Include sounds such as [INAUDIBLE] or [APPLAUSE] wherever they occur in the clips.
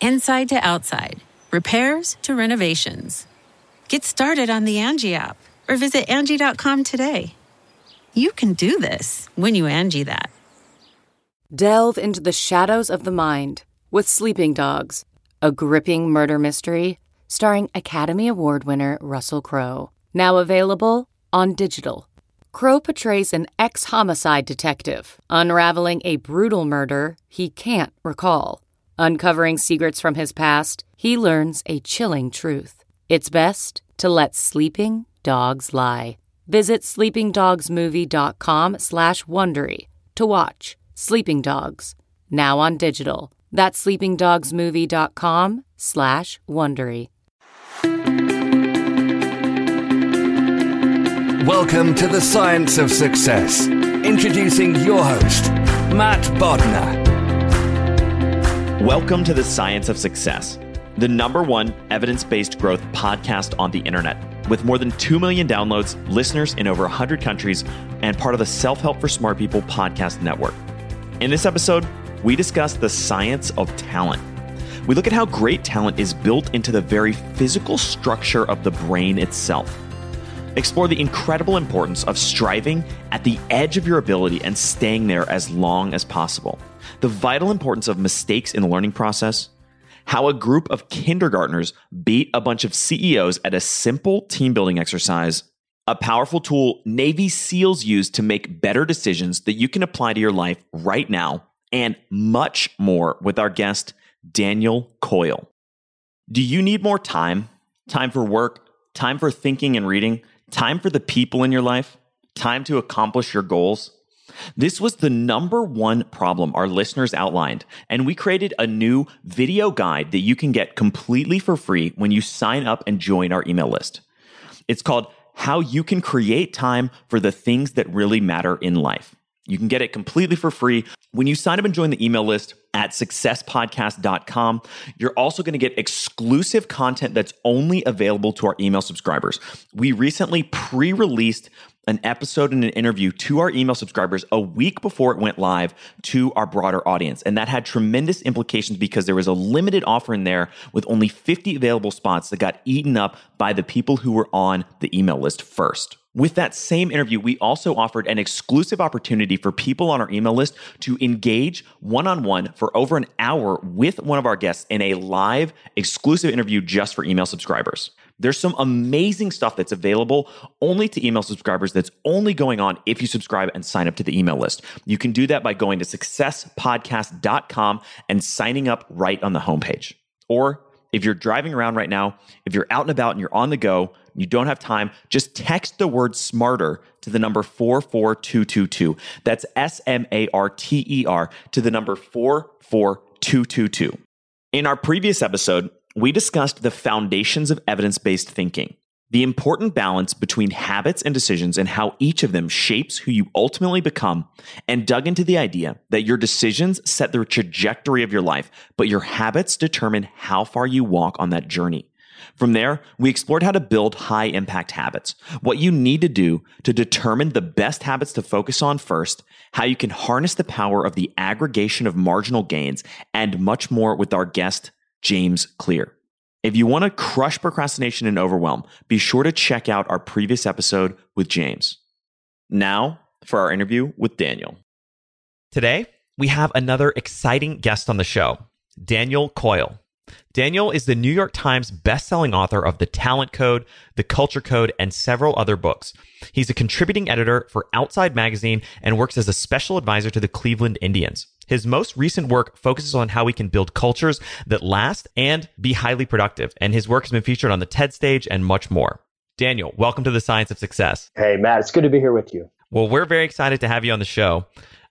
Inside to outside, repairs to renovations. Get started on the Angie app or visit Angie.com today. You can do this when you Angie that. Delve into the shadows of the mind with Sleeping Dogs, a gripping murder mystery starring Academy Award winner Russell Crowe. Now available on digital. Crowe portrays an ex homicide detective unraveling a brutal murder he can't recall. Uncovering secrets from his past, he learns a chilling truth. It's best to let sleeping dogs lie. Visit sleepingdogsmovie.com slash Wondery to watch Sleeping Dogs, now on digital. That's sleepingdogsmovie.com slash Wondery. Welcome to the Science of Success. Introducing your host, Matt Bodnar. Welcome to the Science of Success, the number one evidence based growth podcast on the internet. With more than 2 million downloads, listeners in over 100 countries, and part of the Self Help for Smart People podcast network. In this episode, we discuss the science of talent. We look at how great talent is built into the very physical structure of the brain itself. Explore the incredible importance of striving at the edge of your ability and staying there as long as possible. The vital importance of mistakes in the learning process. How a group of kindergartners beat a bunch of CEOs at a simple team building exercise. A powerful tool Navy SEALs use to make better decisions that you can apply to your life right now, and much more with our guest, Daniel Coyle. Do you need more time? Time for work? Time for thinking and reading? Time for the people in your life? Time to accomplish your goals? This was the number one problem our listeners outlined, and we created a new video guide that you can get completely for free when you sign up and join our email list. It's called How You Can Create Time for the Things That Really Matter in Life. You can get it completely for free when you sign up and join the email list at successpodcast.com. You're also going to get exclusive content that's only available to our email subscribers. We recently pre released an episode and an interview to our email subscribers a week before it went live to our broader audience. And that had tremendous implications because there was a limited offer in there with only 50 available spots that got eaten up by the people who were on the email list first. With that same interview, we also offered an exclusive opportunity for people on our email list to engage one on one for over an hour with one of our guests in a live exclusive interview just for email subscribers. There's some amazing stuff that's available only to email subscribers that's only going on if you subscribe and sign up to the email list. You can do that by going to successpodcast.com and signing up right on the homepage. Or if you're driving around right now, if you're out and about and you're on the go, you don't have time, just text the word smarter to the number 44222. That's S M A R T E R to the number 44222. In our previous episode, we discussed the foundations of evidence based thinking, the important balance between habits and decisions, and how each of them shapes who you ultimately become, and dug into the idea that your decisions set the trajectory of your life, but your habits determine how far you walk on that journey. From there, we explored how to build high impact habits, what you need to do to determine the best habits to focus on first, how you can harness the power of the aggregation of marginal gains, and much more with our guest, James Clear. If you want to crush procrastination and overwhelm, be sure to check out our previous episode with James. Now, for our interview with Daniel. Today, we have another exciting guest on the show, Daniel Coyle. Daniel is the New York Times bestselling author of The Talent Code, The Culture Code, and several other books. He's a contributing editor for Outside Magazine and works as a special advisor to the Cleveland Indians. His most recent work focuses on how we can build cultures that last and be highly productive, and his work has been featured on the TED stage and much more. Daniel, welcome to the Science of Success. Hey, Matt, it's good to be here with you. Well, we're very excited to have you on the show.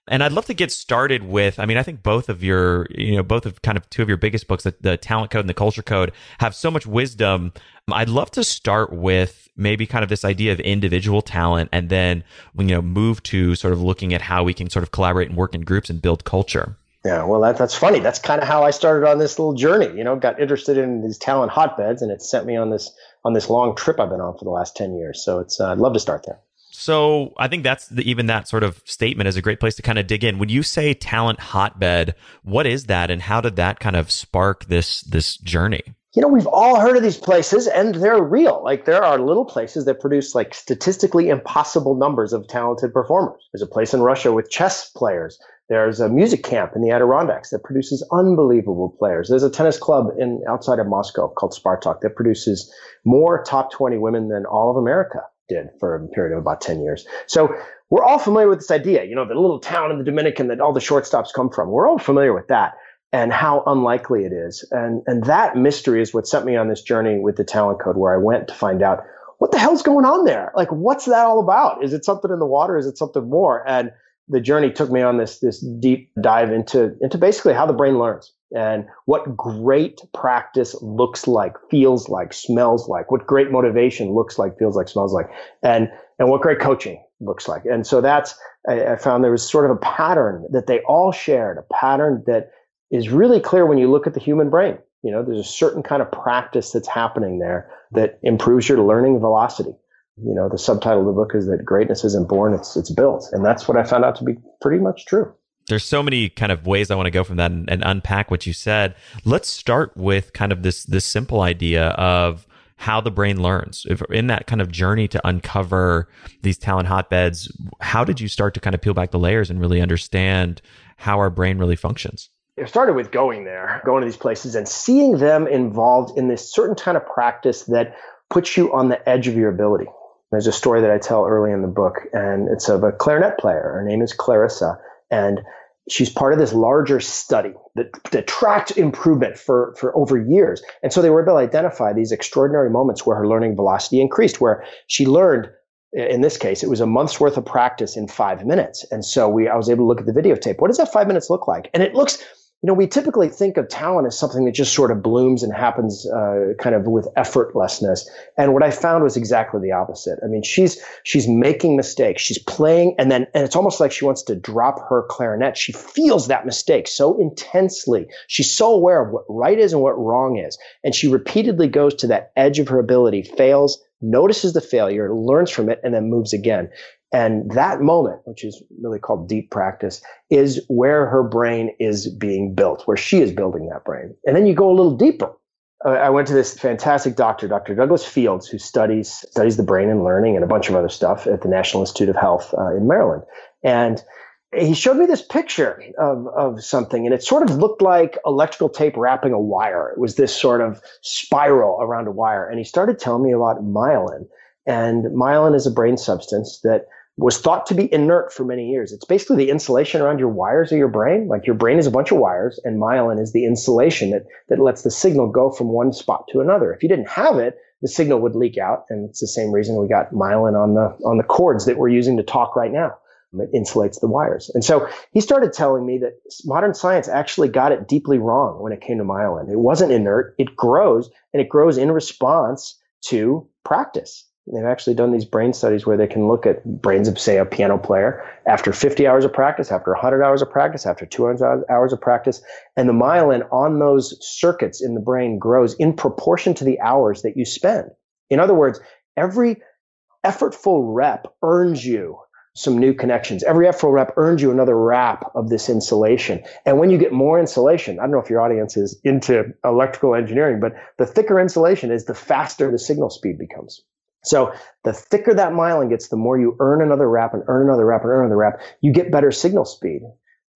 And I'd love to get started with, I mean, I think both of your, you know, both of kind of two of your biggest books, the, the Talent Code and the Culture Code, have so much wisdom. I'd love to start with maybe kind of this idea of individual talent and then, you know, move to sort of looking at how we can sort of collaborate and work in groups and build culture. Yeah, well, that, that's funny. That's kind of how I started on this little journey. You know, got interested in these talent hotbeds, and it sent me on this on this long trip I've been on for the last ten years. So it's uh, I'd love to start there. So I think that's the, even that sort of statement is a great place to kind of dig in. When you say talent hotbed, what is that, and how did that kind of spark this this journey? You know, we've all heard of these places, and they're real. Like there are little places that produce like statistically impossible numbers of talented performers. There's a place in Russia with chess players. There's a music camp in the Adirondacks that produces unbelievable players. There's a tennis club in outside of Moscow called Spartak that produces more top 20 women than all of America did for a period of about 10 years. So we're all familiar with this idea, you know, the little town in the Dominican that all the shortstops come from. We're all familiar with that and how unlikely it is. And, and that mystery is what sent me on this journey with the talent code where I went to find out what the hell's going on there? Like, what's that all about? Is it something in the water? Is it something more? And the journey took me on this, this deep dive into, into basically how the brain learns and what great practice looks like, feels like, smells like, what great motivation looks like, feels like, smells like, and and what great coaching looks like. And so that's I, I found there was sort of a pattern that they all shared, a pattern that is really clear when you look at the human brain. You know, there's a certain kind of practice that's happening there that improves your learning velocity. You know, the subtitle of the book is that greatness isn't born, it's it's built. And that's what I found out to be pretty much true there's so many kind of ways I want to go from that and, and, unpack what you said. Let's start with kind of this this simple idea of how the brain learns. If in that kind of journey to uncover these talent hotbeds, how did you start to kind of peel back the layers and really understand how our brain really functions? It started with going there, going to these places and seeing them involved in this certain kind of practice that puts you on the edge of your ability. There's a story that I tell early in the book, and it's of a clarinet player. Her name is Clarissa and she's part of this larger study that, that tracked improvement for, for over years. And so they were able to identify these extraordinary moments where her learning velocity increased, where she learned in this case, it was a month's worth of practice in five minutes. And so we, I was able to look at the videotape. What does that five minutes look like? And it looks you know, we typically think of talent as something that just sort of blooms and happens uh, kind of with effortlessness. And what I found was exactly the opposite. I mean, she's she's making mistakes. She's playing, and then and it's almost like she wants to drop her clarinet. She feels that mistake so intensely. She's so aware of what right is and what wrong is, and she repeatedly goes to that edge of her ability, fails, notices the failure, learns from it, and then moves again. And that moment, which is really called deep practice, is where her brain is being built, where she is building that brain. And then you go a little deeper. Uh, I went to this fantastic doctor, Dr. Douglas Fields, who studies studies the brain and learning and a bunch of other stuff at the National Institute of Health uh, in Maryland. And he showed me this picture of, of something, and it sort of looked like electrical tape wrapping a wire. It was this sort of spiral around a wire. And he started telling me about myelin. And myelin is a brain substance that was thought to be inert for many years. It's basically the insulation around your wires of your brain. Like your brain is a bunch of wires, and myelin is the insulation that, that lets the signal go from one spot to another. If you didn't have it, the signal would leak out, and it's the same reason we got myelin on the on the cords that we're using to talk right now. It insulates the wires. And so he started telling me that modern science actually got it deeply wrong when it came to myelin. It wasn't inert. It grows, and it grows in response to practice. They've actually done these brain studies where they can look at brains of, say, a piano player after 50 hours of practice, after 100 hours of practice, after 200 hours of practice. And the myelin on those circuits in the brain grows in proportion to the hours that you spend. In other words, every effortful rep earns you some new connections. Every effortful rep earns you another wrap of this insulation. And when you get more insulation, I don't know if your audience is into electrical engineering, but the thicker insulation is the faster the signal speed becomes. So the thicker that myelin gets, the more you earn another wrap and earn another wrap and earn another wrap, you get better signal speed,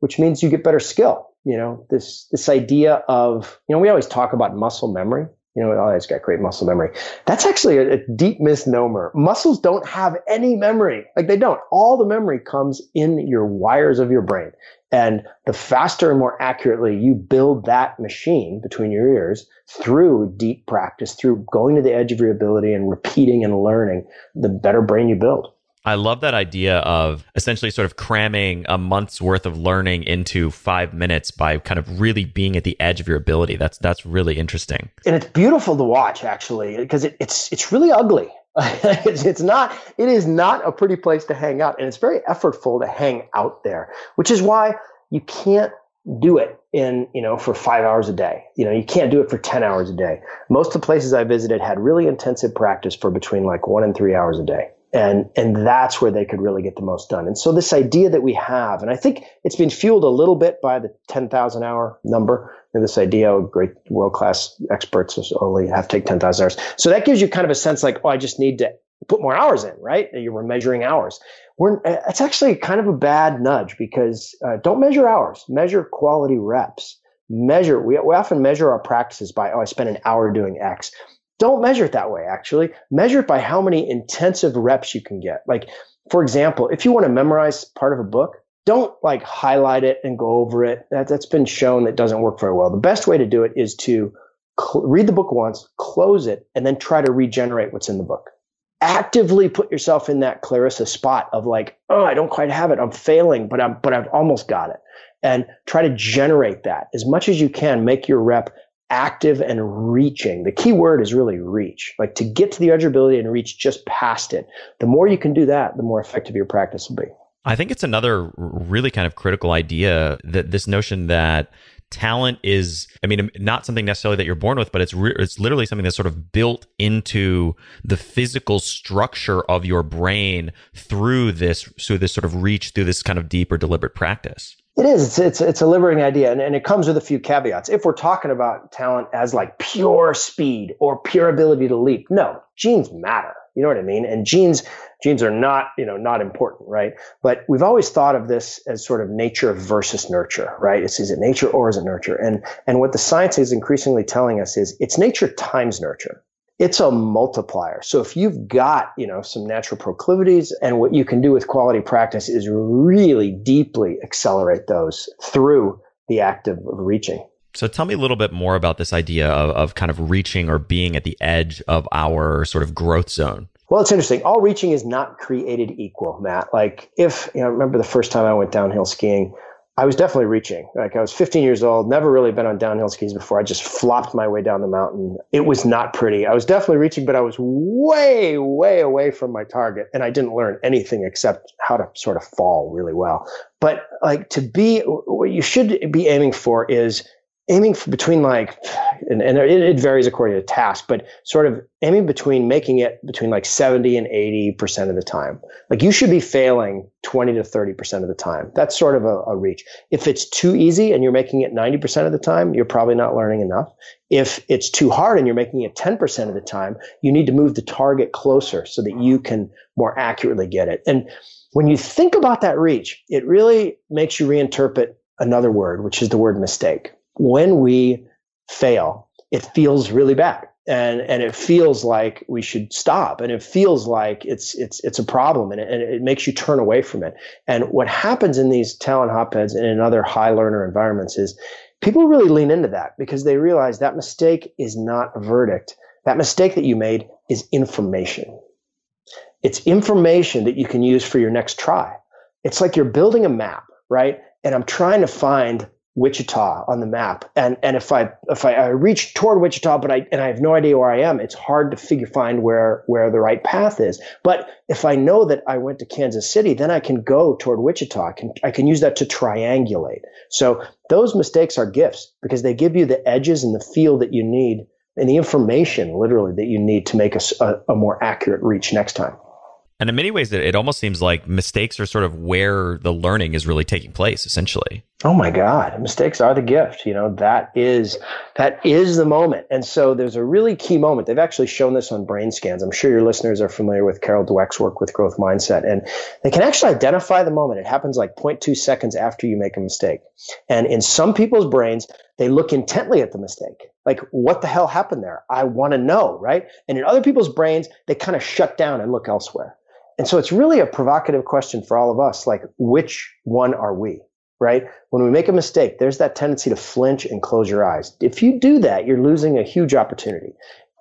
which means you get better skill. You know, this this idea of you know we always talk about muscle memory. You know, oh, it's got great muscle memory. That's actually a, a deep misnomer. Muscles don't have any memory. Like they don't. All the memory comes in your wires of your brain. And the faster and more accurately you build that machine between your ears through deep practice, through going to the edge of your ability and repeating and learning, the better brain you build. I love that idea of essentially sort of cramming a month's worth of learning into five minutes by kind of really being at the edge of your ability. That's that's really interesting. And it's beautiful to watch actually, because it, it's it's really ugly. [LAUGHS] it's, it's not it is not a pretty place to hang out and it's very effortful to hang out there which is why you can't do it in you know for five hours a day you know you can't do it for 10 hours a day most of the places i visited had really intensive practice for between like one and three hours a day and and that's where they could really get the most done. And so this idea that we have and i think it's been fueled a little bit by the 10,000 hour number. And this idea of great world class experts only have to take 10,000 hours. So that gives you kind of a sense like oh i just need to put more hours in right? You were measuring hours. We're it's actually kind of a bad nudge because uh, don't measure hours. Measure quality reps. Measure we, we often measure our practices by oh i spent an hour doing x don't measure it that way, actually. Measure it by how many intensive reps you can get. Like, for example, if you want to memorize part of a book, don't like highlight it and go over it. That, that's been shown that doesn't work very well. The best way to do it is to cl- read the book once, close it, and then try to regenerate what's in the book. Actively put yourself in that Clarissa spot of like, oh, I don't quite have it. I'm failing, but I'm, but I've almost got it. And try to generate that as much as you can. Make your rep active and reaching. The key word is really reach. Like to get to the edge ability and reach just past it. The more you can do that, the more effective your practice will be. I think it's another really kind of critical idea that this notion that talent is i mean not something necessarily that you're born with but it's re- it's literally something that's sort of built into the physical structure of your brain through this through this sort of reach through this kind of deep or deliberate practice it is. It's, it's, it's a liberating idea. And, and it comes with a few caveats. If we're talking about talent as like pure speed or pure ability to leap, no, genes matter. You know what I mean? And genes, genes are not, you know, not important, right? But we've always thought of this as sort of nature versus nurture, right? It's, is it nature or is it nurture? And, and what the science is increasingly telling us is it's nature times nurture it's a multiplier. So if you've got, you know, some natural proclivities and what you can do with quality practice is really deeply accelerate those through the act of reaching. So tell me a little bit more about this idea of, of kind of reaching or being at the edge of our sort of growth zone. Well, it's interesting. All reaching is not created equal, Matt. Like if, you know, remember the first time I went downhill skiing, I was definitely reaching. Like I was 15 years old, never really been on downhill skis before. I just flopped my way down the mountain. It was not pretty. I was definitely reaching, but I was way, way away from my target. And I didn't learn anything except how to sort of fall really well. But like to be, what you should be aiming for is aiming between like and, and it, it, varies according to task but sort of aiming between making it between like 70 and 80 percent of the time. Like you should be failing 20 to 30 percent of the time. That's sort of a, a, reach. If it's too easy and you're making it 90 percent of the time you're probably not learning enough. If it's too hard and you're making it 10 percent of the time you need to move the target closer so that you can more accurately get it. And when you think about that reach it really makes you reinterpret another word which is the word mistake when we fail, it feels really bad. And, and it feels like we should stop. And it feels like it's it's it's a problem and it, and it makes you turn away from it. And what happens in these talent hotbeds and in other high learner environments is people really lean into that because they realize that mistake is not a verdict. That mistake that you made is information. It's information that you can use for your next try. It's like you're building a map right? And i'm trying to find Wichita on the map. And and if I if I, I, reach toward Wichita, but I and I have no idea where I am, it's hard to figure find where where the right path is. But if I know that I went to Kansas City, then I can go toward Wichita. I can I can use that to triangulate. So those mistakes are gifts because they give you the edges and the feel that you need and the information literally that you need to make a, a, a more accurate reach next time. And in many ways, it almost seems like mistakes are sort of where the learning is really taking place, essentially. Oh my God, mistakes are the gift. You know, that is that is the moment. And so there's a really key moment. They've actually shown this on brain scans. I'm sure your listeners are familiar with Carol Dweck's work with growth mindset. And they can actually identify the moment. It happens like 0.2 seconds after you make a mistake. And in some people's brains, they look intently at the mistake. Like, what the hell happened there? I want to know, right? And in other people's brains, they kind of shut down and look elsewhere. And so it's really a provocative question for all of us like, which one are we? Right? When we make a mistake, there's that tendency to flinch and close your eyes. If you do that, you're losing a huge opportunity.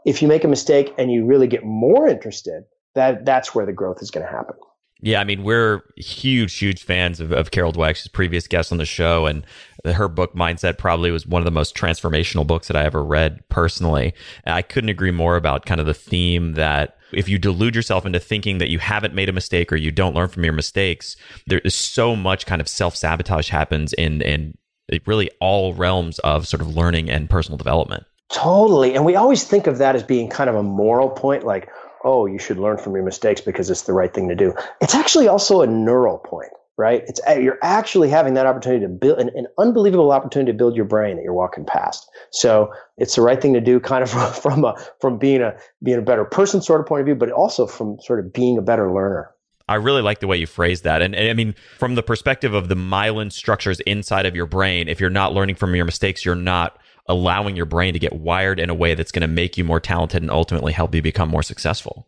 If you make a mistake and you really get more interested, that that's where the growth is going to happen. Yeah, I mean, we're huge, huge fans of, of Carol Dweck. She's previous guest on the show, and her book Mindset probably was one of the most transformational books that I ever read personally. And I couldn't agree more about kind of the theme that if you delude yourself into thinking that you haven't made a mistake or you don't learn from your mistakes, there is so much kind of self sabotage happens in in really all realms of sort of learning and personal development. Totally, and we always think of that as being kind of a moral point, like oh, you should learn from your mistakes because it's the right thing to do. It's actually also a neural point, right? It's uh, you're actually having that opportunity to build an, an unbelievable opportunity to build your brain that you're walking past. So it's the right thing to do, kind of from, [LAUGHS] from a from being a being a better person sort of point of view, but also from sort of being a better learner. I really like the way you phrase that. And, and, I mean, from the perspective of the myelin structures inside of your brain, if you're not learning from your mistakes, you're not allowing your brain to get wired in a way that's going to make you more talented and ultimately help you become more successful.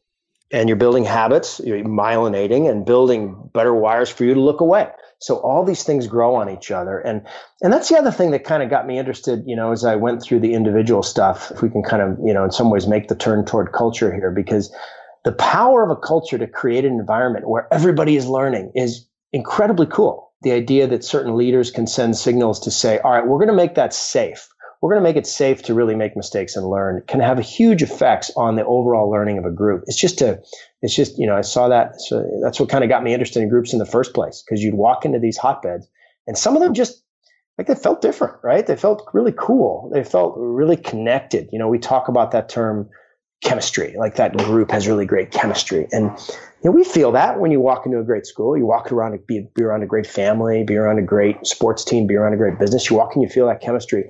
And you're building habits, you're myelinating and building better wires for you to look away. So all these things grow on each other. And and that's the other thing that kind of got me interested, you know, as I went through the individual stuff, if we can kind of, you know, in some ways make the turn toward culture here, because the power of a culture to create an environment where everybody is learning is incredibly cool. The idea that certain leaders can send signals to say, all right, we're going to make that safe we're going to make it safe to really make mistakes and learn can have huge effects on the overall learning of a group. It's just a, it's just, you know, I saw that. So that's what kind of got me interested in groups in the first place because you'd walk into these hotbeds and some of them just like they felt different, right? They felt really cool. They felt really connected. You know, we talk about that term chemistry, like that group has really great chemistry. And you know, we feel that when you walk into a great school, you walk around, be, be around a great family, be around a great sports team, be around a great business. You walk and you feel that chemistry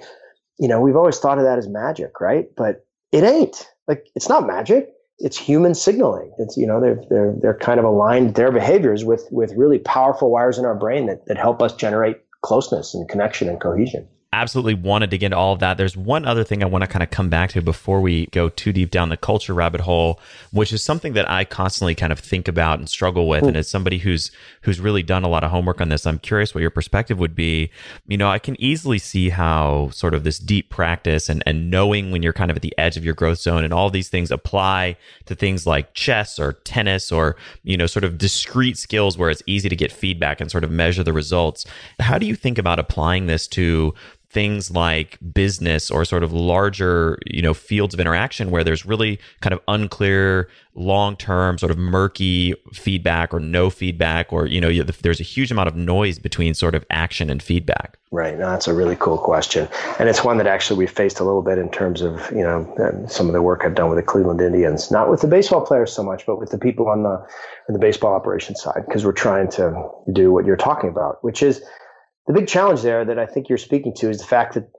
you know, we've always thought of that as magic, right? But it ain't. Like it's not magic. It's human signaling. It's you know they're they're they're kind of aligned their behaviors with with really powerful wires in our brain that that help us generate closeness and connection and cohesion absolutely wanted to get into all of that. There's one other thing I want to kind of come back to before we go too deep down the culture rabbit hole, which is something that I constantly kind of think about and struggle with. And as somebody who's who's really done a lot of homework on this, I'm curious what your perspective would be. You know, I can easily see how sort of this deep practice and, and knowing when you're kind of at the edge of your growth zone and all these things apply to things like chess or tennis or, you know, sort of discrete skills where it's easy to get feedback and sort of measure the results. How do you think about applying this to things like business or sort of larger, you know, fields of interaction where there's really kind of unclear, long-term, sort of murky feedback or no feedback, or you know, there's a huge amount of noise between sort of action and feedback. Right. No, that's a really cool question, and it's one that actually we faced a little bit in terms of you know um, some of the work I've done with the Cleveland Indians, not with the baseball players so much, but with the people on the on the baseball operations side, because we're trying to do what you're talking about, which is the big challenge there that I think you're speaking to is the fact that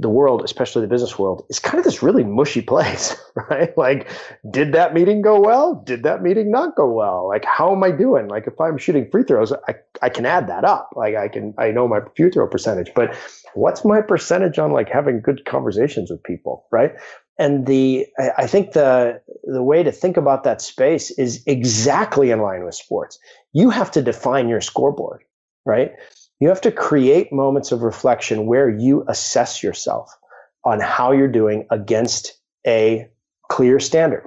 the world, especially the business world, is kind of this really mushy place, [LAUGHS] right? Like, did that meeting go well? Did that meeting not go well? Like, how am I doing? Like, if I'm shooting free throws, I, I can add that up. Like, I can, I know my free throw percentage, but what's my percentage on like having good conversations with people, right? And the, I think the, the way to think about that space is exactly in line with sports. You have to define your scoreboard, right? You have to create moments of reflection where you assess yourself on how you're doing against a clear standard.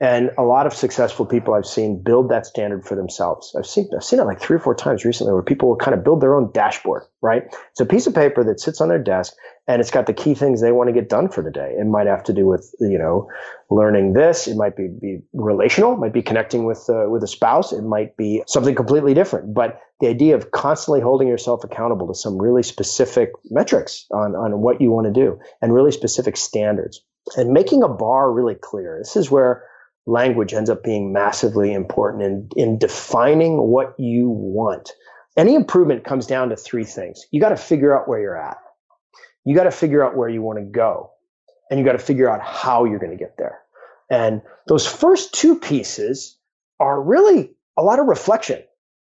And a lot of successful people I've seen build that standard for themselves. I've seen I've seen it like three or four times recently where people will kind of build their own dashboard, right? It's a piece of paper that sits on their desk and it's got the key things they want to get done for the day. It might have to do with you know learning this. It might be, be relational. It might be connecting with uh, with a spouse. It might be something completely different. But the idea of constantly holding yourself accountable to some really specific metrics on on what you want to do and really specific standards and making a bar really clear. This is where language ends up being massively important in, in defining what you want. Any improvement comes down to three things. You got to figure out where you're at. You got to figure out where you want to go. And you got to figure out how you're going to get there. And those first two pieces are really a lot of reflection.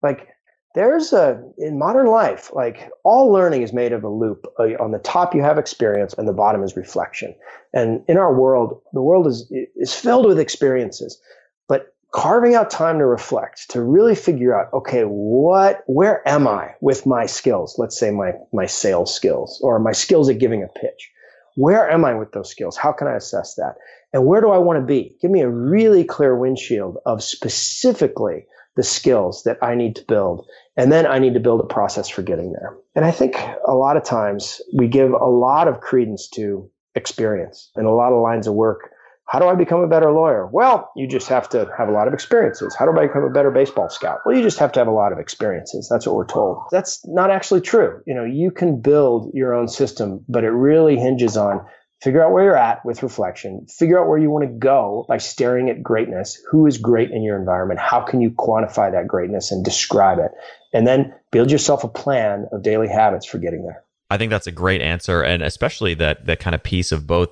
Like there's a in modern life like all learning is made of a loop uh, on the top you have experience and the bottom is reflection. And in our world the world is is filled with experiences but carving out time to reflect to really figure out okay what where am i with my skills? Let's say my my sales skills or my skills at giving a pitch. Where am i with those skills? How can i assess that? And where do i want to be? Give me a really clear windshield of specifically the skills that I need to build. And then I need to build a process for getting there. And I think a lot of times we give a lot of credence to experience in a lot of lines of work. How do I become a better lawyer? Well, you just have to have a lot of experiences. How do I become a better baseball scout? Well, you just have to have a lot of experiences. That's what we're told. That's not actually true. You know, you can build your own system, but it really hinges on figure out where you're at with reflection. Figure out where you want to go by staring at greatness. Who is great in your environment? How can you quantify that greatness and describe it? And then build yourself a plan of daily habits for getting there. I think that's a great answer and especially that that kind of piece of both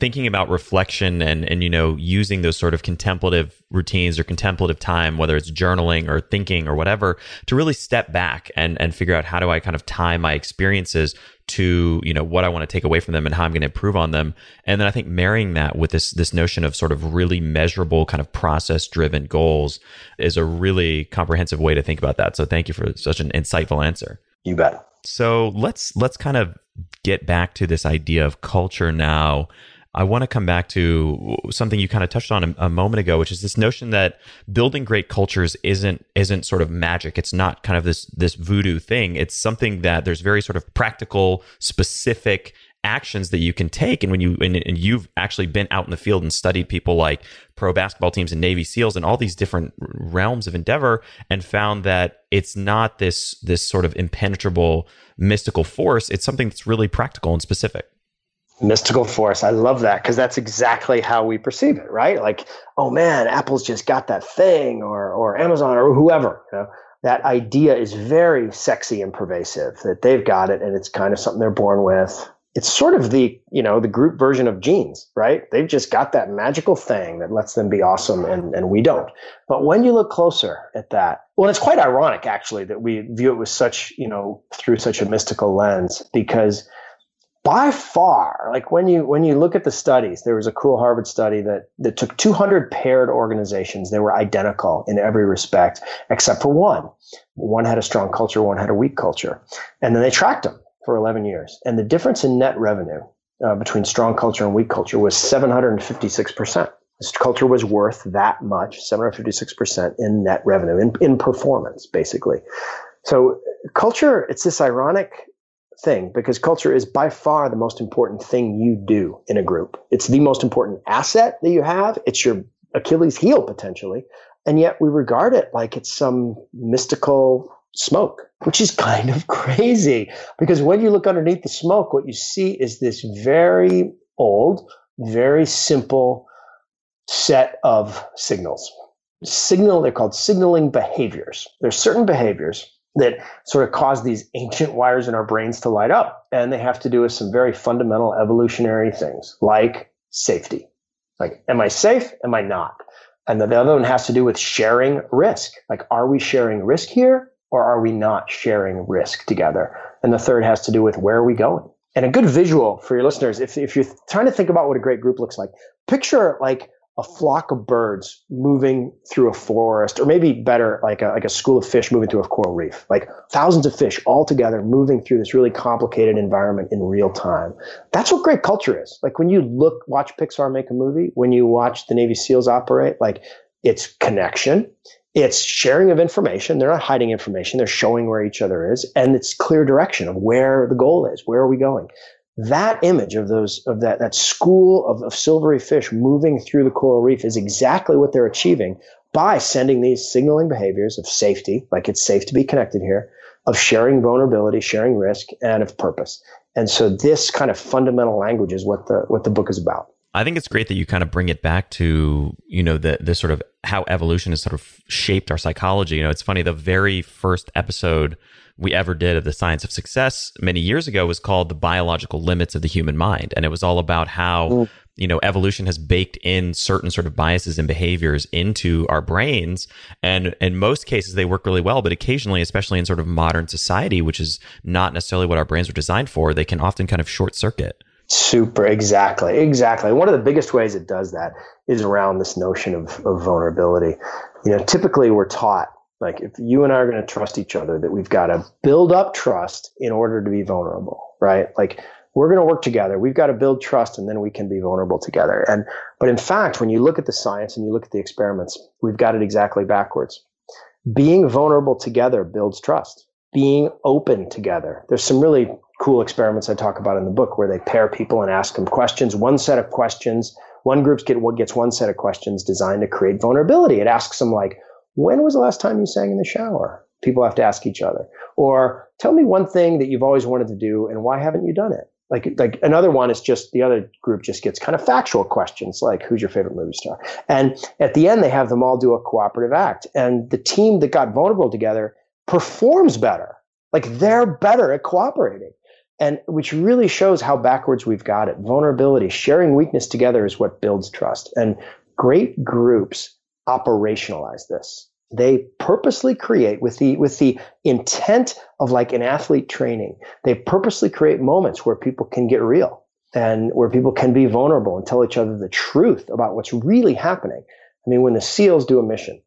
thinking about reflection and and you know using those sort of contemplative routines or contemplative time whether it's journaling or thinking or whatever to really step back and and figure out how do I kind of tie my experiences to you know what I want to take away from them and how I'm going to improve on them. And then I think marrying that with this this notion of sort of really measurable kind of process driven goals is a really comprehensive way to think about that. So thank you for such an insightful answer. You bet. So let's let's kind of get back to this idea of culture now I want to come back to something you kind of touched on a, a, moment ago, which is this notion that building great cultures isn't isn't sort of magic. It's not kind of this this voodoo thing. It's something that there's very sort of practical, specific actions that you can take. And when you and, and you've actually been out in the field and studied people like pro basketball teams and Navy SEALs and all these different realms of endeavor, and found that it's not this this sort of impenetrable mystical force. It's something that's really practical and specific mystical force. I love that because that's exactly how we perceive it, right? Like, oh man, Apple's just got that thing, or or Amazon, or whoever. You know, that idea is very sexy and pervasive. That they've got it, and it's kind of something they're born with. It's sort of the you know the group version of genes, right? They've just got that magical thing that lets them be awesome, and and we don't. But when you look closer at that, well, it's quite ironic actually that we view it with such you know through such a mystical lens because by far like when you when you look at the studies there was a cool harvard study that that took 200 paired organizations. They were identical in every respect except for one. One had a strong culture one had a weak culture. And then they tracked them for 11 years. And the difference in net revenue uh, between strong culture and weak culture was 756% this culture was worth that much 756% in net revenue in, in performance basically. So culture it's this ironic thing because culture is by far the most important thing you do in a group. It's the most important asset that you have. It's your Achilles heel potentially. And yet we regard it like it's some mystical smoke, which is kind of [LAUGHS] crazy because when you look underneath the smoke, what you see is this very old, very simple set of signals. Signal, they're called signaling behaviors. There's certain behaviors that sort of cause these ancient wires in our brains to light up. And they have to do with some very fundamental evolutionary things like safety. Like, am I safe? Am I not? And the other one has to do with sharing risk. Like, are we sharing risk here or are we not sharing risk together? And the third has to do with where are we going? And a good visual for your listeners, if, if you're trying to think about what a great group looks like, picture like a flock of birds moving through a forest, or maybe better, like a, like a school of fish moving through a coral reef, like thousands of fish all together moving through this really complicated environment in real time. That's what great culture is. Like when you look, watch Pixar make a movie, when you watch the Navy SEALs operate, like it's connection, it's sharing of information. They're not hiding information. They're showing where each other is, and it's clear direction of where the goal is. Where are we going? That image of those of that that school of, of silvery fish moving through the coral reef is exactly what they're achieving by sending these signaling behaviors of safety, like it's safe to be connected here, of sharing vulnerability, sharing risk, and of purpose. And so this kind of fundamental language is what the what the book is about. I think it's great that you kind of bring it back to, you know, the the sort of how evolution has sort of shaped our psychology. You know, it's funny, the very first episode we ever did of the science of success many years ago was called the biological limits of the human mind. And it was all about how, mm. you know, evolution has baked in certain sort of biases and behaviors into our brains. And in most cases, they work really well. But occasionally, especially in sort of modern society, which is not necessarily what our brains were designed for, they can often kind of short circuit. Super, exactly, exactly. One of the biggest ways it does that is around this notion of, of vulnerability. You know, typically we're taught like if you and I are going to trust each other, that we've got to build up trust in order to be vulnerable, right? Like we're going to work together. We've got to build trust and then we can be vulnerable together. And, but in fact, when you look at the science and you look at the experiments, we've got it exactly backwards. Being vulnerable together builds trust. Being open together. There's some really cool experiments I talk about in the book where they pair people and ask them questions, one set of questions. One group gets one set of questions designed to create vulnerability. It asks them like, when was the last time you sang in the shower? People have to ask each other. Or tell me one thing that you've always wanted to do and why haven't you done it? Like, like another one is just the other group just gets kind of factual questions like who's your favorite movie star? And at the end, they have them all do a cooperative act. And the team that got vulnerable together performs better. Like they're better at cooperating and which really shows how backwards we've got it. Vulnerability, sharing weakness together is what builds trust. And great groups operationalize this. They purposely create with the with the intent of like an athlete training. They purposely create moments where people can get real and where people can be vulnerable and tell each other the truth about what's really happening. I mean, when the SEALs do a mission,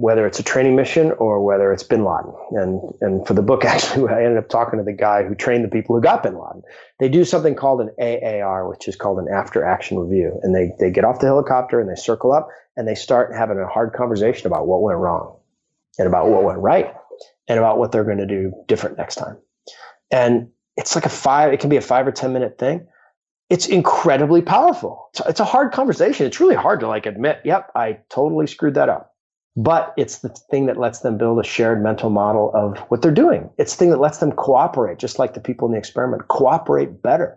whether it's a training mission or whether it's bin Laden. And, and for the book, [LAUGHS] actually, I ended up talking to the guy who trained the people who got bin Laden. They do something called an AAR, which is called an after action review. And they, they get off the helicopter and they circle up and they start having a hard conversation about what went wrong and about what went right and about what they're going to do different next time. And it's like a five, it can be a five or 10 minute thing. It's incredibly powerful. It's, it's a hard conversation. It's really hard to like admit, yep, I totally screwed that up but it's the thing that lets them build a shared mental model of what they're doing. It's the thing that lets them cooperate, just like the people in the experiment, cooperate better.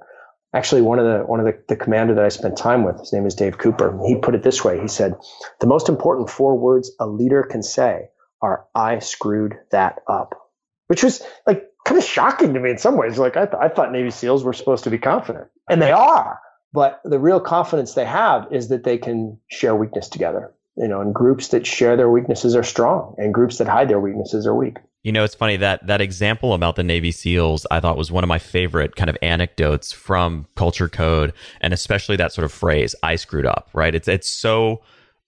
Actually, one of the one of the, the commander that I spent time with, his name is Dave Cooper. He put it this way: He said, "The most important four words a leader can say are "I screwed that up," which was like kind of shocking to me in some ways. Like I, th- I thought Navy SEALs were supposed to be confident, and they are. But the real confidence they have is that they can share weakness together you know, and groups that share their weaknesses are strong, and groups that hide their weaknesses are weak. You know, it's funny that that example about the Navy SEALs I thought was one of my favorite kind of anecdotes from Culture Code, and especially that sort of phrase "I screwed up." Right? It's it's so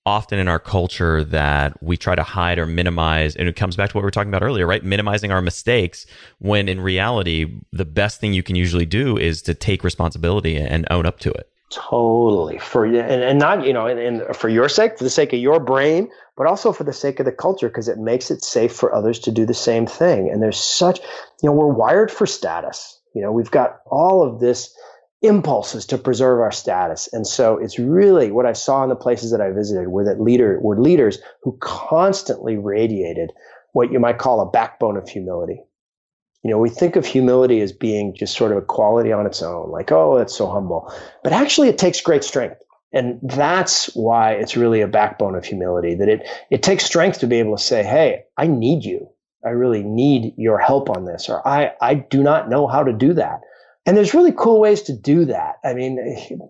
often in our culture that we try to hide or minimize, and it comes back to what we were talking about earlier, right? Minimizing our mistakes when in reality, the best thing you can usually do is to take responsibility and own up to it. Totally for you, and, and not you know, and, and for your sake, for the sake of your brain, but also for the sake of the culture, because it makes it safe for others to do the same thing. And there's such, you know, we're wired for status. You know, we've got all of this impulses to preserve our status, and so it's really what I saw in the places that I visited were that leader were leaders who constantly radiated what you might call a backbone of humility you know, we think of humility as being just sort of a quality on its own, like, oh, it's so humble. But actually, it takes great strength. And that's why it's really a backbone of humility that it, it takes strength to be able to say, hey, I need you. I really need your help on this, or I, I do not know how to do that and there's really cool ways to do that. I mean,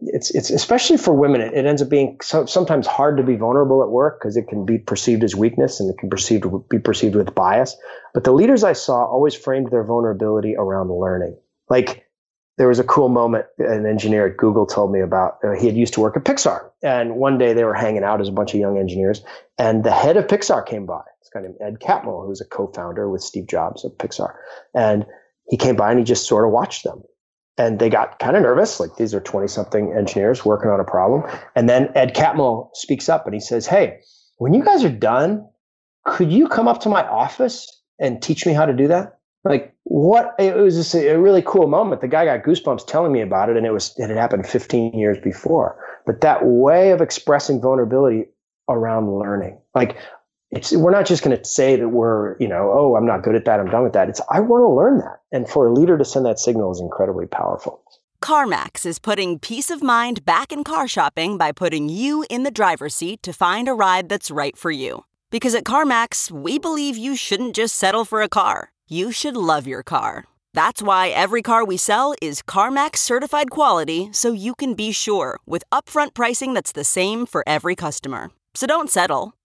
it's it's especially for women. It, it ends up being so, sometimes hard to be vulnerable at work because it can be perceived as weakness and it can perceived be perceived with bias. But the leaders I saw always framed their vulnerability around learning. Like there was a cool moment an engineer at Google told me about. Uh, he had used to work at Pixar, and one day they were hanging out as a bunch of young engineers, and the head of Pixar came by. It's guy named Ed Catmull, who's a co-founder with Steve Jobs of Pixar, and he came by and he just sort of watched them and they got kind of nervous. Like these are 20 something engineers working on a problem. And then Ed Catmull speaks up and he says, Hey, when you guys are done, could you come up to my office and teach me how to do that? Like what? It was just a really cool moment. The guy got goosebumps telling me about it and it was, it had happened 15 years before, but that way of expressing vulnerability around learning, like it's we're not just going to say that we're you know oh i'm not good at that i'm done with that it's i want to learn that and for a leader to send that signal is incredibly powerful CarMax is putting peace of mind back in car shopping by putting you in the driver's seat to find a ride that's right for you. Because at CarMax, we believe you shouldn't just settle for a car, you should love your car. That's why every car we sell is CarMax certified quality so you can be sure with upfront pricing that's the same for every customer. So don't settle.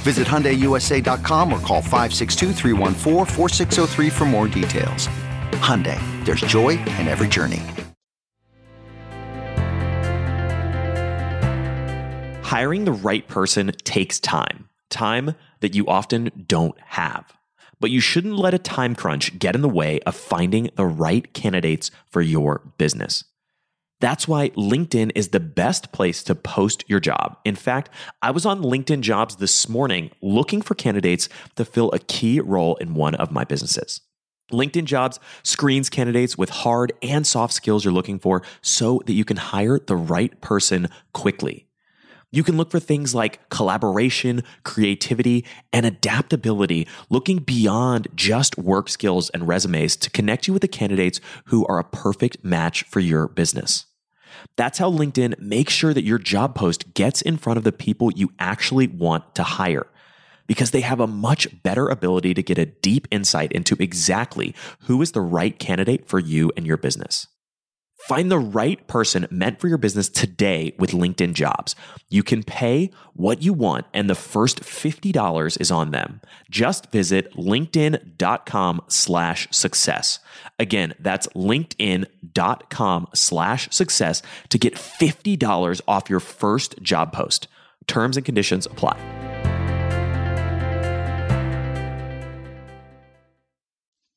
Visit HyundaiUSA.com or call 562 for more details. Hyundai, there's joy in every journey. Hiring the right person takes time, time that you often don't have. But you shouldn't let a time crunch get in the way of finding the right candidates for your business. That's why LinkedIn is the best place to post your job. In fact, I was on LinkedIn jobs this morning looking for candidates to fill a key role in one of my businesses. LinkedIn jobs screens candidates with hard and soft skills you're looking for so that you can hire the right person quickly. You can look for things like collaboration, creativity, and adaptability, looking beyond just work skills and resumes to connect you with the candidates who are a perfect match for your business. That's how LinkedIn makes sure that your job post gets in front of the people you actually want to hire because they have a much better ability to get a deep insight into exactly who is the right candidate for you and your business. Find the right person meant for your business today with LinkedIn jobs. You can pay what you want and the first $50 is on them. Just visit linkedin.com slash success. Again, that's linkedin.com slash success to get $50 off your first job post. Terms and conditions apply.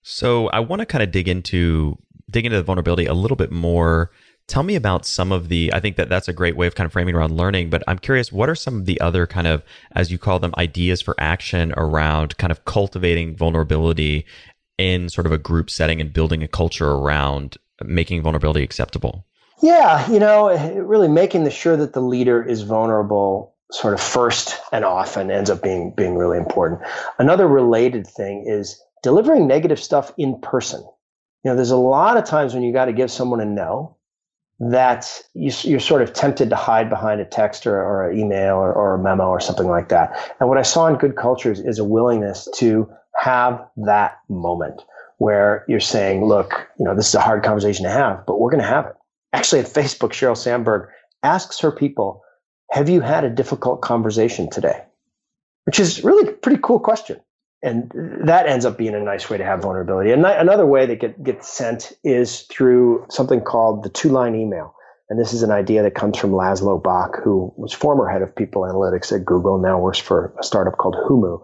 So I want to kind of dig into dig into the vulnerability a little bit more. Tell me about some of the, I think that that's a great way of kind of framing around learning, but I'm curious, what are some of the other kind of, as you call them, ideas for action around kind of cultivating vulnerability in sort of a group setting and building a culture around making vulnerability acceptable? Yeah, you know, really making the sure that the leader is vulnerable sort of first and often ends up being being really important. Another related thing is delivering negative stuff in person you know, there's a lot of times when you got to give someone a no that you, are sort of tempted to hide behind a text or, or an email or, or, a memo or something like that. And what I saw in good cultures is a willingness to have that moment where you're saying, look, you know, this is a hard conversation to have, but we're going to have it. Actually, at Facebook, Sheryl Sandberg asks her people, have you had a difficult conversation today? Which is really a pretty cool question and that ends up being a nice way to have vulnerability. And another way that get, gets sent is through something called the two line email. And this is an idea that comes from Laszlo Bock, who was former head of people analytics at Google, now works for a startup called Humu.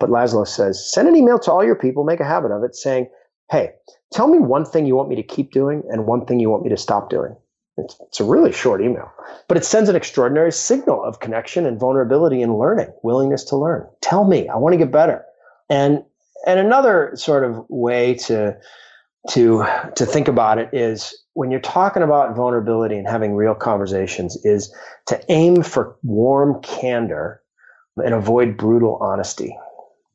But Laszlo says, send an email to all your people, make a habit of it, saying, hey, tell me one thing you want me to keep doing and one thing you want me to stop doing. It's, it's, a really short email, but it sends an extraordinary signal of connection and vulnerability and learning, willingness to learn. Tell me, I want to get better. And and another sort of way to to to think about it is when you're talking about vulnerability and having real conversations is to aim for warm candor and avoid brutal honesty.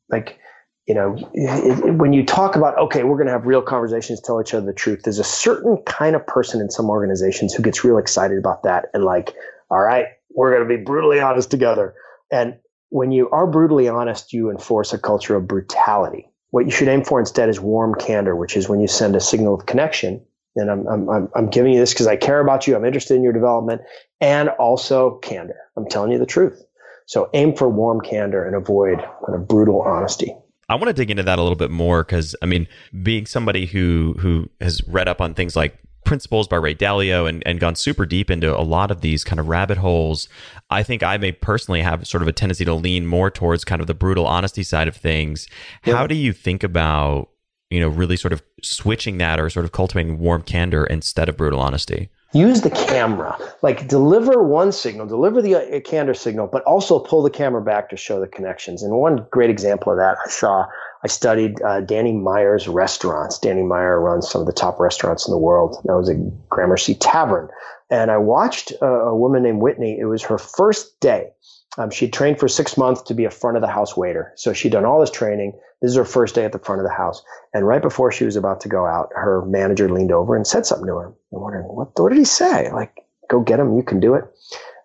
Like you know, it, it, when you talk about, okay, we're going to have real conversations, tell each other the truth, there's a certain kind of person in some organizations who gets real excited about that and like, all right, we're going to be brutally honest together. And when you are brutally honest, you enforce a culture of brutality. What you should aim for instead is warm candor, which is when you send a signal of connection And I'm, I'm, I'm giving you this because I care about you. I'm interested in your development and also candor. I'm telling you the truth. So aim for warm candor and avoid kind of brutal honesty. I want to dig into that a little bit more because I mean, being somebody who who has read up on things like principles by Ray Dalio and, and gone super deep into a lot of these kind of rabbit holes, I think I may personally have sort of a tendency to lean more towards kind of the brutal honesty side of things. Yeah. How do you think about, you know, really sort of switching that or sort of cultivating warm candor instead of brutal honesty? use the camera like deliver one signal deliver the uh, candor signal but also pull the camera back to show the connections and one great example of that i saw i studied uh, danny meyer's restaurants danny meyer runs some of the top restaurants in the world that was a gramercy tavern and i watched a, a woman named whitney it was her first day um, she trained for six months to be a front of the house waiter. So she'd done all this training. This is her first day at the front of the house. And right before she was about to go out, her manager leaned over and said something to her. I'm wondering, what, what did he say? Like, go get him. You can do it.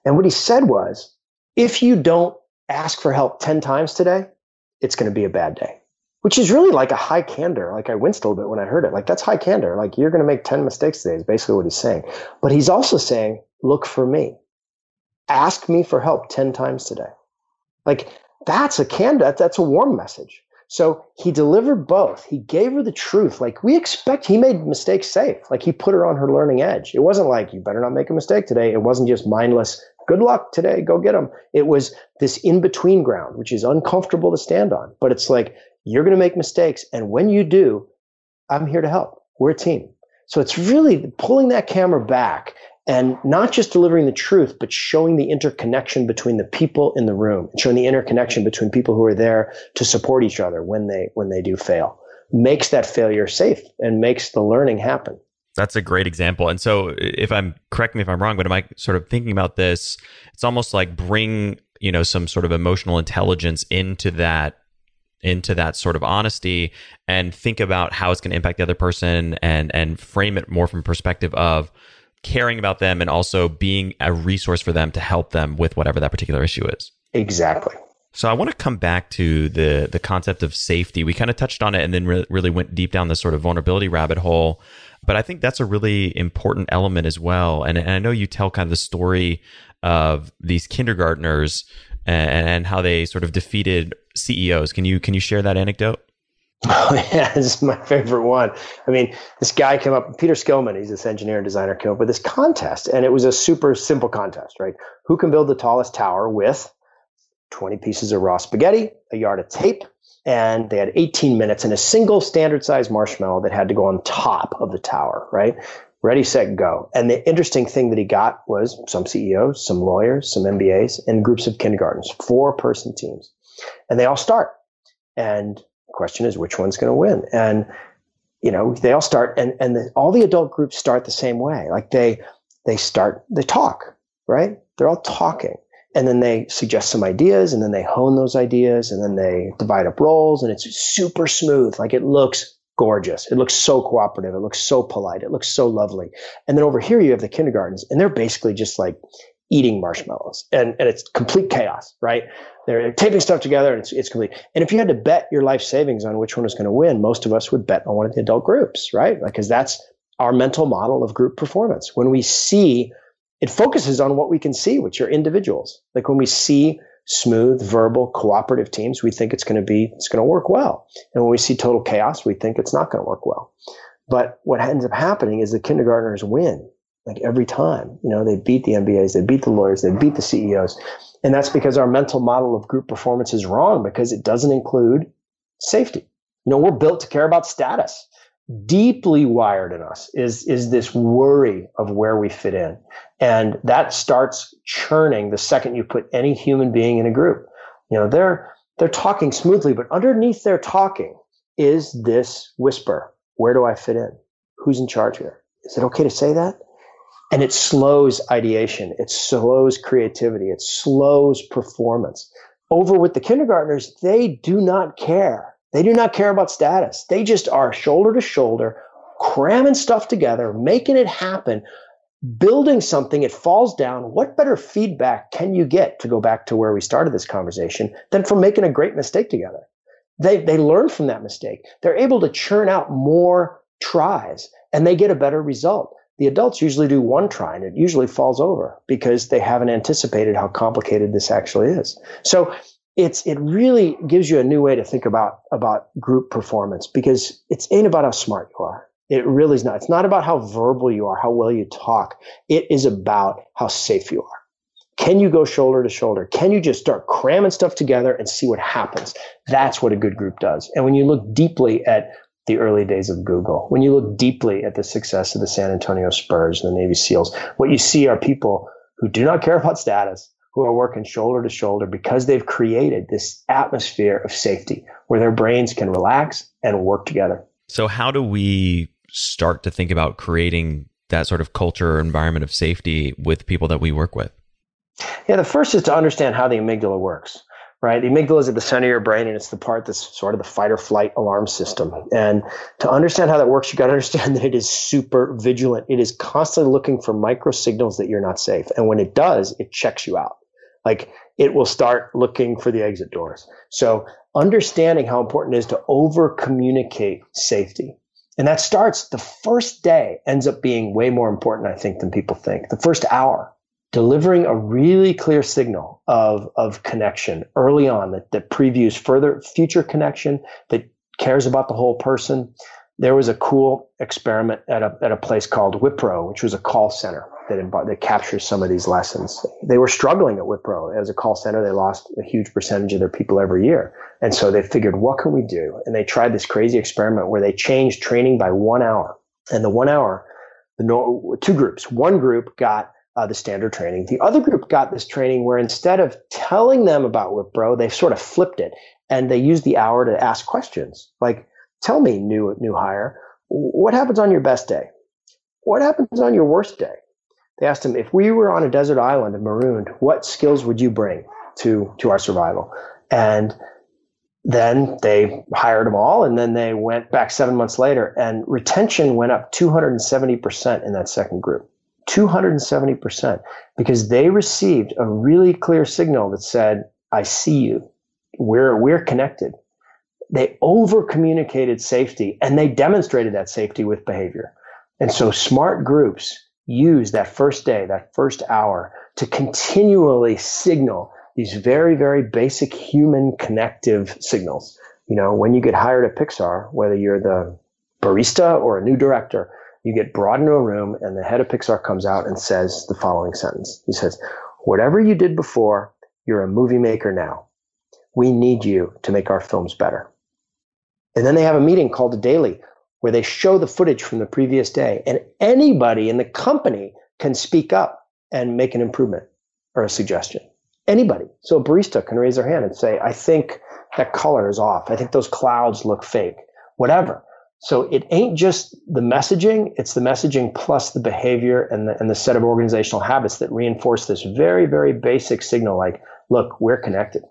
And what he said was, if you don't ask for help 10 times today, it's going to be a bad day, which is really like a high candor. Like I winced a little bit when I heard it. Like that's high candor. Like you're going to make 10 mistakes today is basically what he's saying. But he's also saying, look for me ask me for help 10 times today. Like that's a candor, that's a warm message. So he delivered both. He gave her the truth. Like we expect, he made mistakes safe. Like he put her on her learning edge. It wasn't like, you better not make a mistake today. It wasn't just mindless, good luck today, go get them. It was this in between ground, which is uncomfortable to stand on. But it's like, you're going to make mistakes. And when you do, I'm here to help. We're a team. So it's really pulling that camera back and not just delivering the truth, but showing the interconnection between the people in the room, showing the interconnection between people who are there to support each other when they when they do fail, makes that failure safe and makes the learning happen. That's a great example. And so, if I'm correct me if I'm wrong, but am I sort of thinking about this? It's almost like bring you know some sort of emotional intelligence into that into that sort of honesty and think about how it's going to impact the other person and and frame it more from perspective of caring about them and also being a resource for them to help them with whatever that particular issue is. Exactly. So I want to come back to the the concept of safety. We kind of touched on it and then re- really went deep down the sort of vulnerability rabbit hole. But I think that's a really important element as well. And, and I know you tell kind of the story of these kindergartners and, and how they sort of defeated CEOs. Can you can you share that anecdote? [LAUGHS] Oh yeah, this is my favorite one. I mean, this guy came up, Peter Skillman, he's this engineer and designer, came up with this contest, and it was a super simple contest, right? Who can build the tallest tower with 20 pieces of raw spaghetti, a yard of tape, and they had 18 minutes and a single standard size marshmallow that had to go on top of the tower, right? Ready, set, go. And the interesting thing that he got was some CEOs, some lawyers, some MBAs, and groups of kindergartens, four person teams. And they all start. And the question is which one's going to win? And you know they all start and and the, all the adult groups start the same way. Like they they start they talk right? They're all talking. And then they suggest some ideas and then they hone those ideas and then they divide up roles and it's super smooth. Like it looks gorgeous. It looks so cooperative. It looks so polite. It looks so lovely. And then over here you have the kindergartens and they're basically just like eating marshmallows. And, and it's complete chaos, right? They're taping stuff together and it's, it's complete. And if you had to bet your life savings on which one was going to win, most of us would bet on one of the adult groups, right? Because that's our mental model of group performance. When we see, it focuses on what we can see, which are individuals. Like when we see smooth, verbal, cooperative teams, we think it's going to be, it's going to work well. And when we see total chaos, we think it's not going to work well. But what ends up happening is the kindergartners win like every time. You know, they beat the MBAs, they beat the lawyers, they beat the CEOs. And that's because our mental model of group performance is wrong because it doesn't include safety. You know, we're built to care about status. Deeply wired in us is, is this worry of where we fit in. And that starts churning the second you put any human being in a group. You know, they're, they're talking smoothly, but underneath their talking is this whisper. Where do I fit in? Who's in charge here? Is it okay to say that? And it slows ideation. It slows creativity. It slows performance. Over with the kindergartners they do not care. They do not care about status. They just are shoulder to shoulder cramming stuff together making it happen building something. It falls down. What better feedback can you get to go back to where we started this conversation than from making a great mistake together? They, they learn from that mistake. They're able to churn out more tries and they get a better result. The adults usually do one try and it usually falls over because they haven't anticipated how complicated this actually is. So it's it really gives you a new way to think about about group performance because it's ain't about how smart you are. It really is not. It's not about how verbal you are, how well you talk. It is about how safe you are. Can you go shoulder to shoulder? Can you just start cramming stuff together and see what happens? That's what a good group does. And when you look deeply at the early days of Google, when you look deeply at the success of the San Antonio Spurs and the Navy SEALs, what you see are people who do not care about status, who are working shoulder to shoulder because they've created this atmosphere of safety where their brains can relax and work together. So, how do we start to think about creating that sort of culture or environment of safety with people that we work with? Yeah, the first is to understand how the amygdala works right? The amygdala is at the center of your brain, and it's the part that's sort of the fight or flight alarm system. And to understand how that works, you got to [LAUGHS] understand that it is super vigilant. It is constantly looking for micro signals that you're not safe. And when it does, it checks you out. Like it will start looking for the exit doors. So understanding how important it is to over communicate safety. And that starts the first day ends up being way more important, I think, than people think. The first hour delivering a really clear signal of, of connection early on that, that previews further future connection, that cares about the whole person. There was a cool experiment at a, at a place called Wipro, which was a call center that, that captures some of these lessons. They were struggling at Wipro as a call center. They lost a huge percentage of their people every year. And so they figured, what can we do? And they tried this crazy experiment where they changed training by one hour. And the one hour, the two groups. One group got uh, the standard training. The other group got this training where instead of telling them about Wipro, they sort of flipped it and they used the hour to ask questions like, "Tell me, new new hire, what happens on your best day? What happens on your worst day?" They asked him, "If we were on a desert island and marooned, what skills would you bring to to our survival?" And then they hired them all and then they went back seven months later and retention went up 270% in that second group 270% because they received a really clear signal that said, I see you. We're, we're connected. They over communicated safety and they demonstrated that safety with behavior. And so smart groups use that first day, that first hour to continually signal these very, very basic human connective signals. You know, when you get hired at Pixar, whether you're the barista or a new director, you get brought into a room and the head of Pixar comes out and says the following sentence. He says, whatever you did before, you're a movie maker now. We need you to make our films better. And then they have a meeting called a daily where they show the footage from the previous day and anybody in the company can speak up and make an improvement or a suggestion. Anybody. So a barista can raise their hand and say, I think that color is off. I think those clouds look fake. Whatever. So it ain't just the messaging, it's the messaging plus the behavior and the, and the set of organizational habits that reinforce this very, very basic signal like, look, we're connected.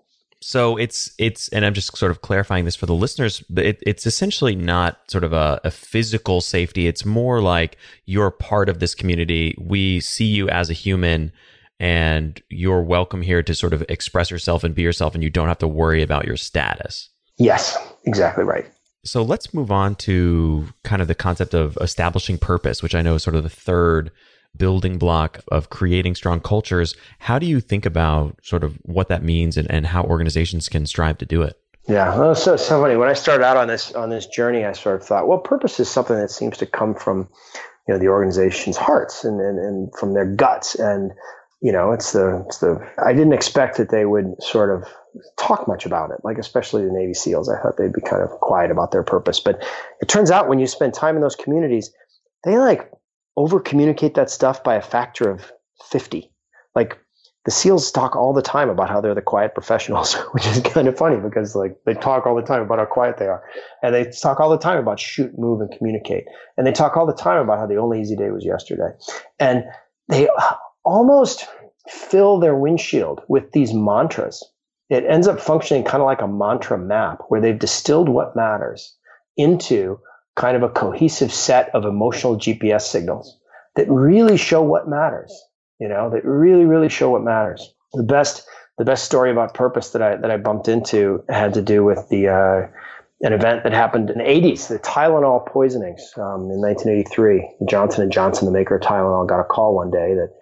So it's it's and I'm just sort of clarifying this for the listeners, but it, it's essentially not sort of a, a, physical safety. It's more like you're part of this community. We see you as a human, and you're welcome here to sort of express yourself and be yourself, and you don't have to worry about your status. Yes, exactly right. So let's move on to kind of the concept of establishing purpose, which I know is sort of the third building block of creating strong cultures. How do you think about sort of what that means and, and how organizations can strive to do it? Yeah, well, so so funny. When I started out on this on this journey, I sort of thought, well, purpose is something that seems to come from, you know, the organization's hearts and and, and from their guts. And you know, it's the it's the. I didn't expect that they would sort of talk much about it, like especially the Navy SEALs. I thought they'd be kind of quiet about their purpose. But it turns out when you spend time in those communities, they like over communicate that stuff by a factor of 50. Like the SEALs talk all the time about how they're the quiet professionals, [LAUGHS] which is kind of funny because like they talk all the time about how quiet they are. And they talk all the time about shoot, move, and communicate. And they talk all the time about how the only easy day was yesterday. And they uh, almost fill their windshield with these mantras it ends up functioning kind of like a mantra map where they've distilled what matters into kind of a cohesive set of emotional GPS signals that really show what matters, you know, that really, really show what matters. The best, the best story about purpose that I, that I bumped into had to do with the, uh, an event that happened in the 80s, the Tylenol poisonings um, in 1983. Johnson & Johnson, the maker of Tylenol, got a call one day that,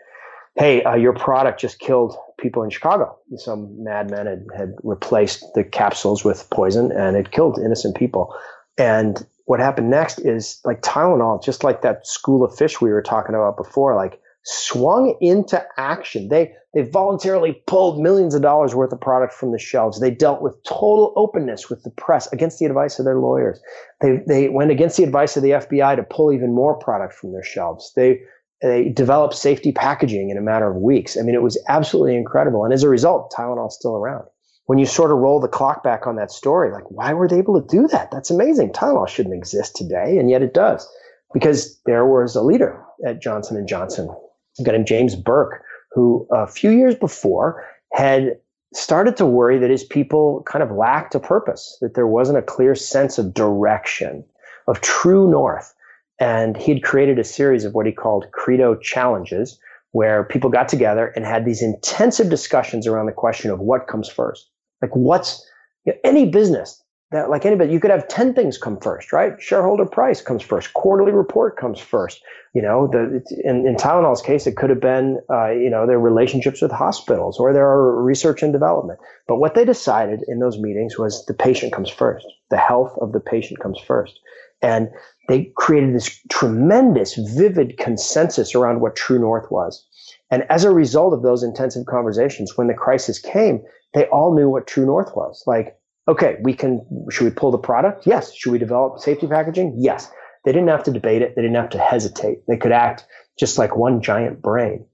hey, uh, your product just killed people in Chicago. Some madman had, had replaced the capsules with poison and it killed innocent people. And what happened next is like Tylenol, just like that school of fish we were talking about before, like swung into action. They they voluntarily pulled millions of dollars worth of product from the shelves. They dealt with total openness with the press against the advice of their lawyers. They they went against the advice of the FBI to pull even more product from their shelves. They they developed safety packaging in a matter of weeks. I mean, it was absolutely incredible. And as a result, Tylenol's still around when you sort of roll the clock back on that story, like why were they able to do that? That's amazing. Tylenol shouldn't exist today, and yet it does because there was a leader at Johnson Johnson, a guy named James Burke, who a few years before had started to worry that his people kind of lacked a purpose, that there wasn't a clear sense of direction, of true north. And he'd created a series of what he called credo challenges, where people got together and had these intensive discussions around the question of what comes first. Like what's you know, any business that like anybody, you could have 10 things come first, right? Shareholder price comes first. Quarterly report comes first. You know, the, in, in Tylenol's case, it could have been, uh, you know, their relationships with hospitals or their research and development. But what they decided in those meetings was the patient comes first. The health of the patient comes first. And they created this tremendous, vivid consensus around what True North was. And as a result of those intensive conversations, when the crisis came, they all knew what True North was. Like, okay, we can, should we pull the product? Yes. Should we develop safety packaging? Yes. They didn't have to debate it. They didn't have to hesitate. They could act just like one giant brain.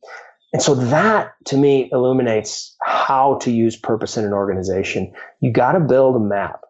And so that to me illuminates how to use purpose in an organization. You got to build a map.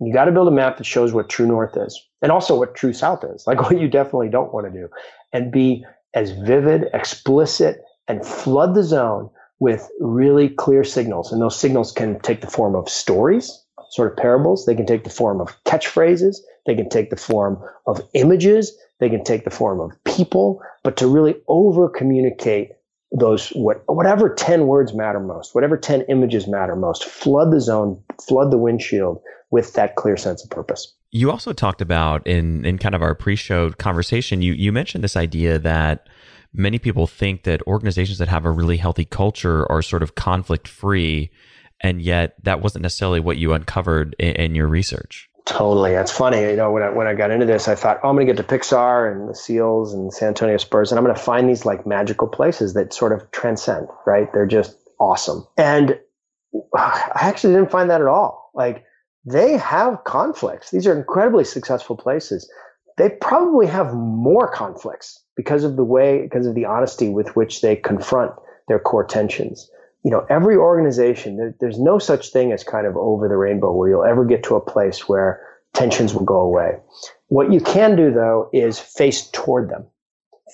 You got to build a map that shows what true north is and also what true south is, like [LAUGHS] what you definitely don't want to do, and be as vivid, explicit, and flood the zone with really clear signals. And those signals can take the form of stories, sort of parables. They can take the form of catchphrases. They can take the form of images. They can take the form of people. But to really over communicate those what whatever 10 words matter most whatever 10 images matter most flood the zone flood the windshield with that clear sense of purpose you also talked about in in kind of our pre-show conversation you you mentioned this idea that many people think that organizations that have a really healthy culture are sort of conflict free. And yet that wasn't necessarily what you uncovered in, in your research. Totally. That's funny. You know, when I, when I got into this, I thought, oh, I'm going to get to Pixar and the SEALs and San Antonio Spurs, and I'm going to find these like magical places that sort of transcend, right? They're just awesome. And [SIGHS] I actually didn't find that at all. Like, they have conflicts. These are incredibly successful places. They probably have more conflicts because of the way, because of the honesty with which they confront their core tensions. You know, every organization, there, there's no such thing as kind of over the rainbow where you'll ever get to a place where tensions will go away. What you can do though is face toward them,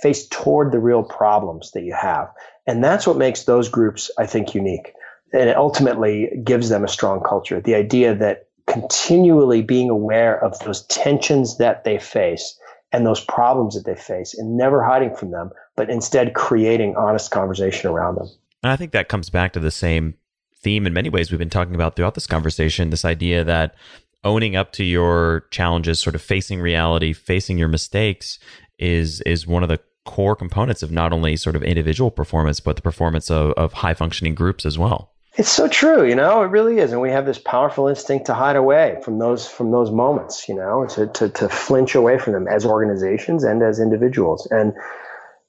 face toward the real problems that you have. And that's what makes those groups, I think, unique. And it ultimately gives them a strong culture. The idea that continually being aware of those tensions that they face and those problems that they face and never hiding from them, but instead creating honest conversation around them. And I think that comes back to the same theme in many ways we've been talking about throughout this conversation this idea that owning up to your challenges, sort of facing reality, facing your mistakes is is one of the core components of not only sort of individual performance, but the performance of, of high functioning groups as well. It's so true, you know, it really is. And we have this powerful instinct to hide away from those from those moments, you know, to, to, to flinch away from them as organizations and as individuals. And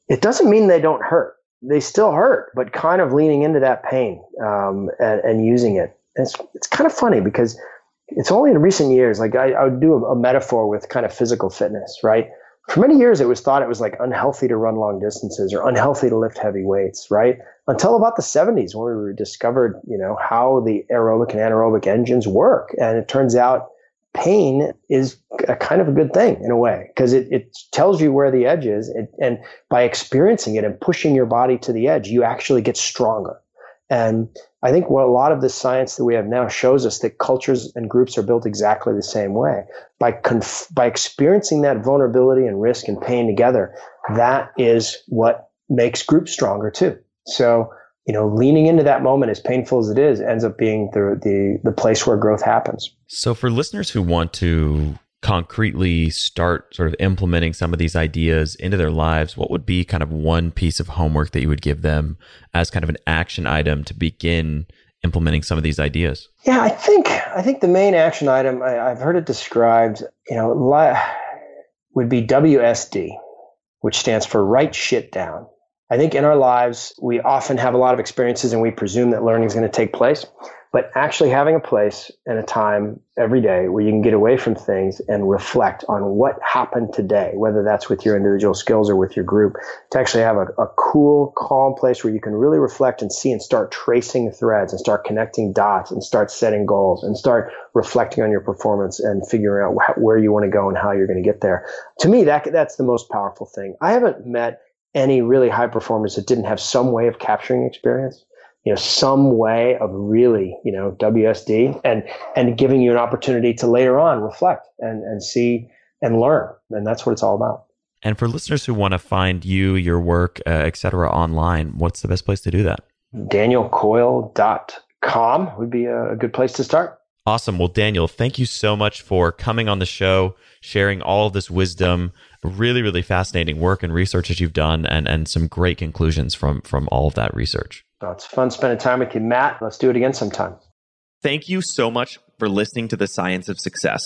it doesn't mean they don't hurt. They still hurt, but kind of leaning into that pain um, and, and, using it. And it's, it's kind of funny because it's only in recent years, like I, I would do a, a metaphor with kind of physical fitness, right? for many years it was thought it was like unhealthy to run long distances or unhealthy to lift heavy weights right until about the 70s when we discovered you know how the aerobic and anaerobic engines work and it turns out pain is a kind of a good thing in a way because it, it tells you where the edge is it, and by experiencing it and pushing your body to the edge you actually get stronger and I think what a lot of the science that we have now shows us that cultures and groups are built exactly the same way. By conf- by experiencing that vulnerability and risk and pain together, that is what makes groups stronger too. So you know, leaning into that moment, as painful as it is, ends up being the the the place where growth happens. So, for listeners who want to concretely start sort of implementing some of these ideas into their lives, what would be kind of one piece of homework that you would give them as kind of an action item to begin implementing some of these ideas? Yeah, I think I think the main action item I, have heard it described, you know, would be WSD, which stands for write shit down. I think in our lives, we often have a lot of experiences and we presume that learning is going to take place. But actually having a place and a time every day where you can get away from things and reflect on what happened today, whether that's with your individual skills or with your group, to actually have a, a cool, calm place where you can really reflect and see and start tracing threads and start connecting dots and start setting goals and start reflecting on your performance and figuring out where you want to go and how you're going to get there. To me, that that's the most powerful thing. I haven't met any really high performers that didn't have some way of capturing experience you know some way of really you know WSD and and giving you an opportunity to later on reflect and and see and learn and that's what it's all about. And for listeners who want to find you, your work, uh, etc., online, what's the best place to do that? DanielCoyle.com would be a good place to start. Awesome. Well, Daniel, thank you so much for coming on the show, sharing all of this wisdom, really, really fascinating work and research that you've done, and, and some great conclusions from, from all of that research. Well, it's fun spending time with you, Matt. Let's do it again sometime. Thank you so much for listening to The Science of Success.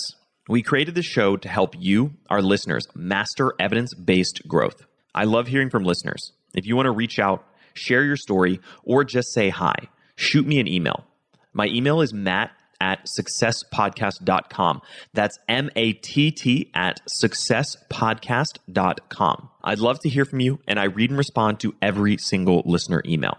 We created this show to help you, our listeners, master evidence based growth. I love hearing from listeners. If you want to reach out, share your story, or just say hi, shoot me an email. My email is matt at successpodcast.com. That's M A T T at successpodcast.com. I'd love to hear from you, and I read and respond to every single listener email.